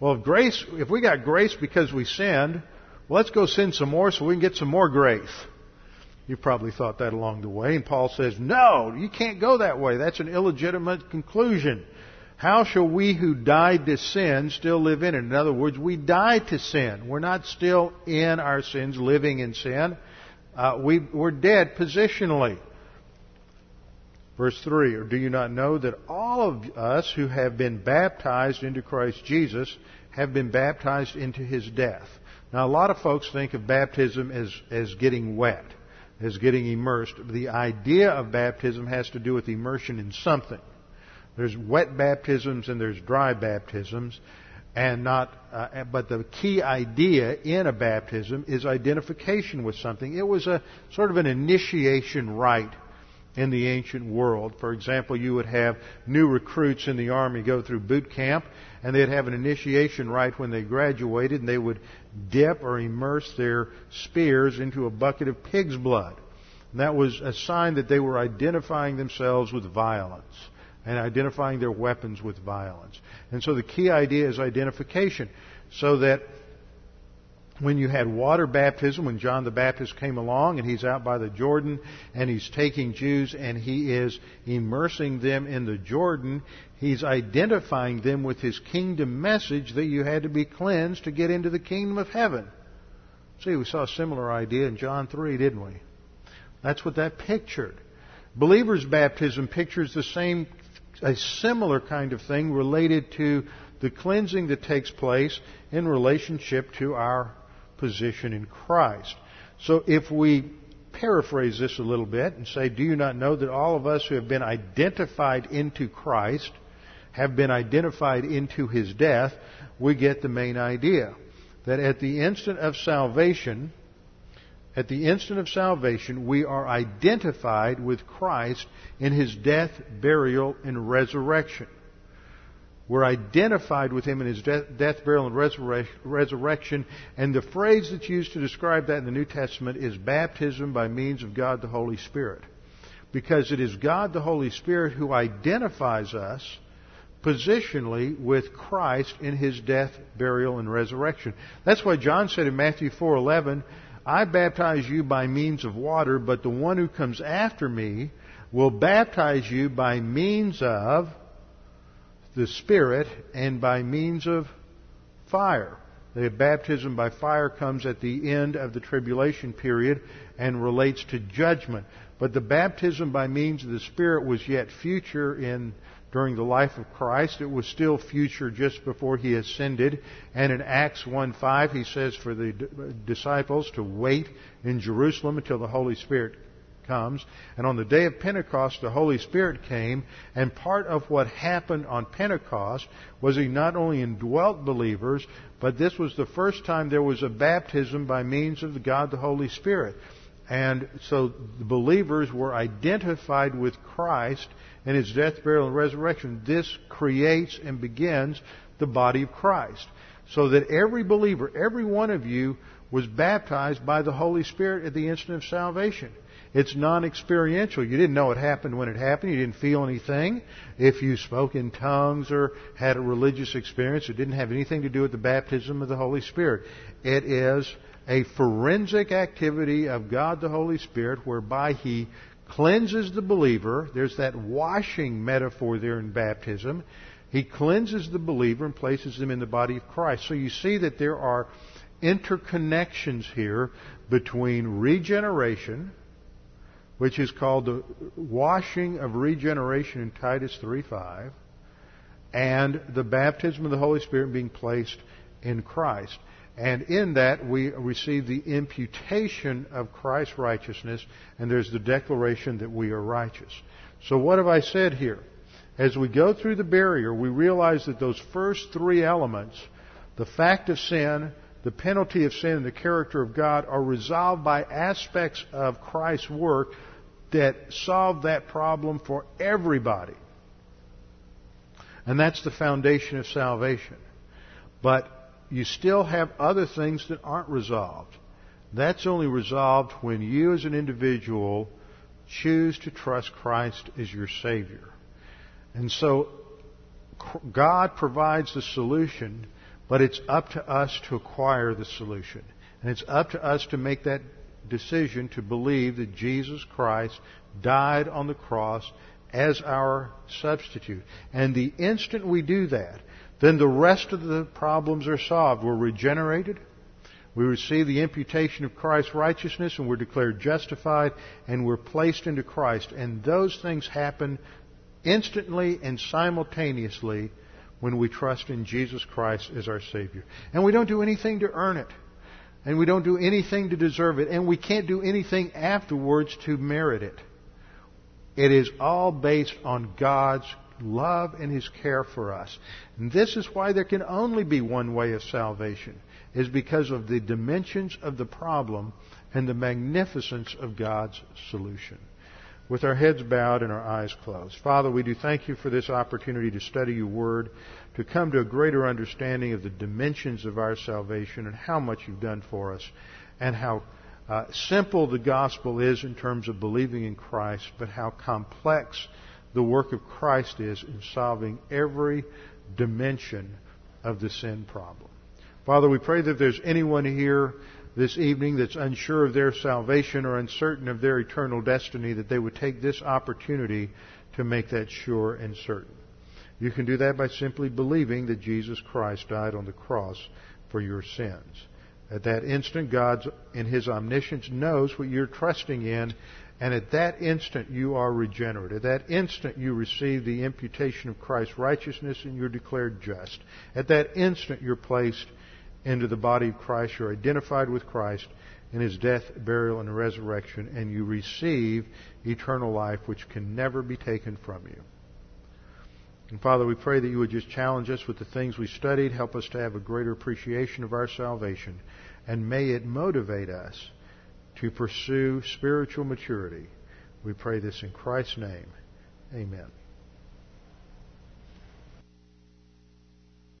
well, if grace, if we got grace because we sinned, well, let's go sin some more so we can get some more grace. You've probably thought that along the way. And Paul says, no, you can't go that way. That's an illegitimate conclusion. How shall we who died to sin still live in it? In other words, we die to sin. We're not still in our sins, living in sin. Uh, we, we're dead positionally. Verse 3 Or do you not know that all of us who have been baptized into Christ Jesus have been baptized into his death? Now, a lot of folks think of baptism as, as getting wet, as getting immersed. The idea of baptism has to do with immersion in something. There's wet baptisms and there's dry baptisms, and not. Uh, but the key idea in a baptism is identification with something. It was a sort of an initiation rite in the ancient world. For example, you would have new recruits in the army go through boot camp, and they'd have an initiation rite when they graduated, and they would dip or immerse their spears into a bucket of pig's blood. And that was a sign that they were identifying themselves with violence and identifying their weapons with violence. And so the key idea is identification, so that when you had water baptism, when John the Baptist came along and he's out by the Jordan and he's taking Jews and he is immersing them in the Jordan, he's identifying them with his kingdom message that you had to be cleansed to get into the kingdom of heaven. See, we saw a similar idea in John 3, didn't we? That's what that pictured. Believer's baptism pictures the same, a similar kind of thing related to the cleansing that takes place in relationship to our position in Christ. So if we paraphrase this a little bit and say, Do you not know that all of us who have been identified into Christ have been identified into his death? We get the main idea. That at the instant of salvation, at the instant of salvation, we are identified with Christ in his death, burial, and resurrection. We're identified with him in his death, death burial, and resurrection. And the phrase that's used to describe that in the New Testament is baptism by means of God the Holy Spirit. Because it is God the Holy Spirit who identifies us positionally with Christ in his death, burial, and resurrection. That's why John said in Matthew 4:11, "I baptize you by means of water, but the one who comes after me will baptize you by means of the Spirit and by means of fire. The baptism by fire comes at the end of the tribulation period and relates to judgment. But the baptism by means of the Spirit was yet future in during the life of Christ. It was still future just before he ascended. And in Acts 1:5 he says for the disciples to wait in Jerusalem until the Holy Spirit comes. And on the day of Pentecost, the Holy Spirit came, and part of what happened on Pentecost was He not only indwelt believers, but this was the first time there was a baptism by means of God the Holy Spirit. And so the believers were identified with Christ in His death, burial, and resurrection. This creates and begins the body of Christ. So that every believer, every one of you, was baptized by the Holy Spirit at the instant of salvation. It's non-experiential. You didn't know it happened when it happened. You didn't feel anything. If you spoke in tongues or had a religious experience, it didn't have anything to do with the baptism of the Holy Spirit. It is a forensic activity of God the Holy Spirit whereby He cleanses the believer. There's that washing metaphor there in baptism. He cleanses the believer and places them in the body of Christ. So you see that there are interconnections here between regeneration, which is called the washing of regeneration in Titus 3:5, and the baptism of the Holy Spirit being placed in Christ. And in that we receive the imputation of Christ's righteousness, and there's the declaration that we are righteous. So what have I said here? As we go through the barrier, we realize that those first three elements, the fact of sin, the penalty of sin and the character of God are resolved by aspects of Christ's work that solve that problem for everybody. And that's the foundation of salvation. But you still have other things that aren't resolved. That's only resolved when you as an individual choose to trust Christ as your Savior. And so God provides the solution but it's up to us to acquire the solution. And it's up to us to make that decision to believe that Jesus Christ died on the cross as our substitute. And the instant we do that, then the rest of the problems are solved. We're regenerated. We receive the imputation of Christ's righteousness and we're declared justified and we're placed into Christ. And those things happen instantly and simultaneously when we trust in Jesus Christ as our Savior. And we don't do anything to earn it. And we don't do anything to deserve it. And we can't do anything afterwards to merit it. It is all based on God's love and His care for us. And this is why there can only be one way of salvation, is because of the dimensions of the problem and the magnificence of God's solution with our heads bowed and our eyes closed. Father, we do thank you for this opportunity to study your word, to come to a greater understanding of the dimensions of our salvation and how much you've done for us, and how uh, simple the gospel is in terms of believing in Christ, but how complex the work of Christ is in solving every dimension of the sin problem. Father, we pray that there's anyone here this evening that's unsure of their salvation or uncertain of their eternal destiny, that they would take this opportunity to make that sure and certain. You can do that by simply believing that Jesus Christ died on the cross for your sins. At that instant, God, in His omniscience, knows what you're trusting in, and at that instant, you are regenerate. At that instant, you receive the imputation of Christ's righteousness, and you're declared just. At that instant, you're placed into the body of Christ. You're identified with Christ in His death, burial, and resurrection, and you receive eternal life, which can never be taken from you. And Father, we pray that you would just challenge us with the things we studied, help us to have a greater appreciation of our salvation, and may it motivate us to pursue spiritual maturity. We pray this in Christ's name. Amen.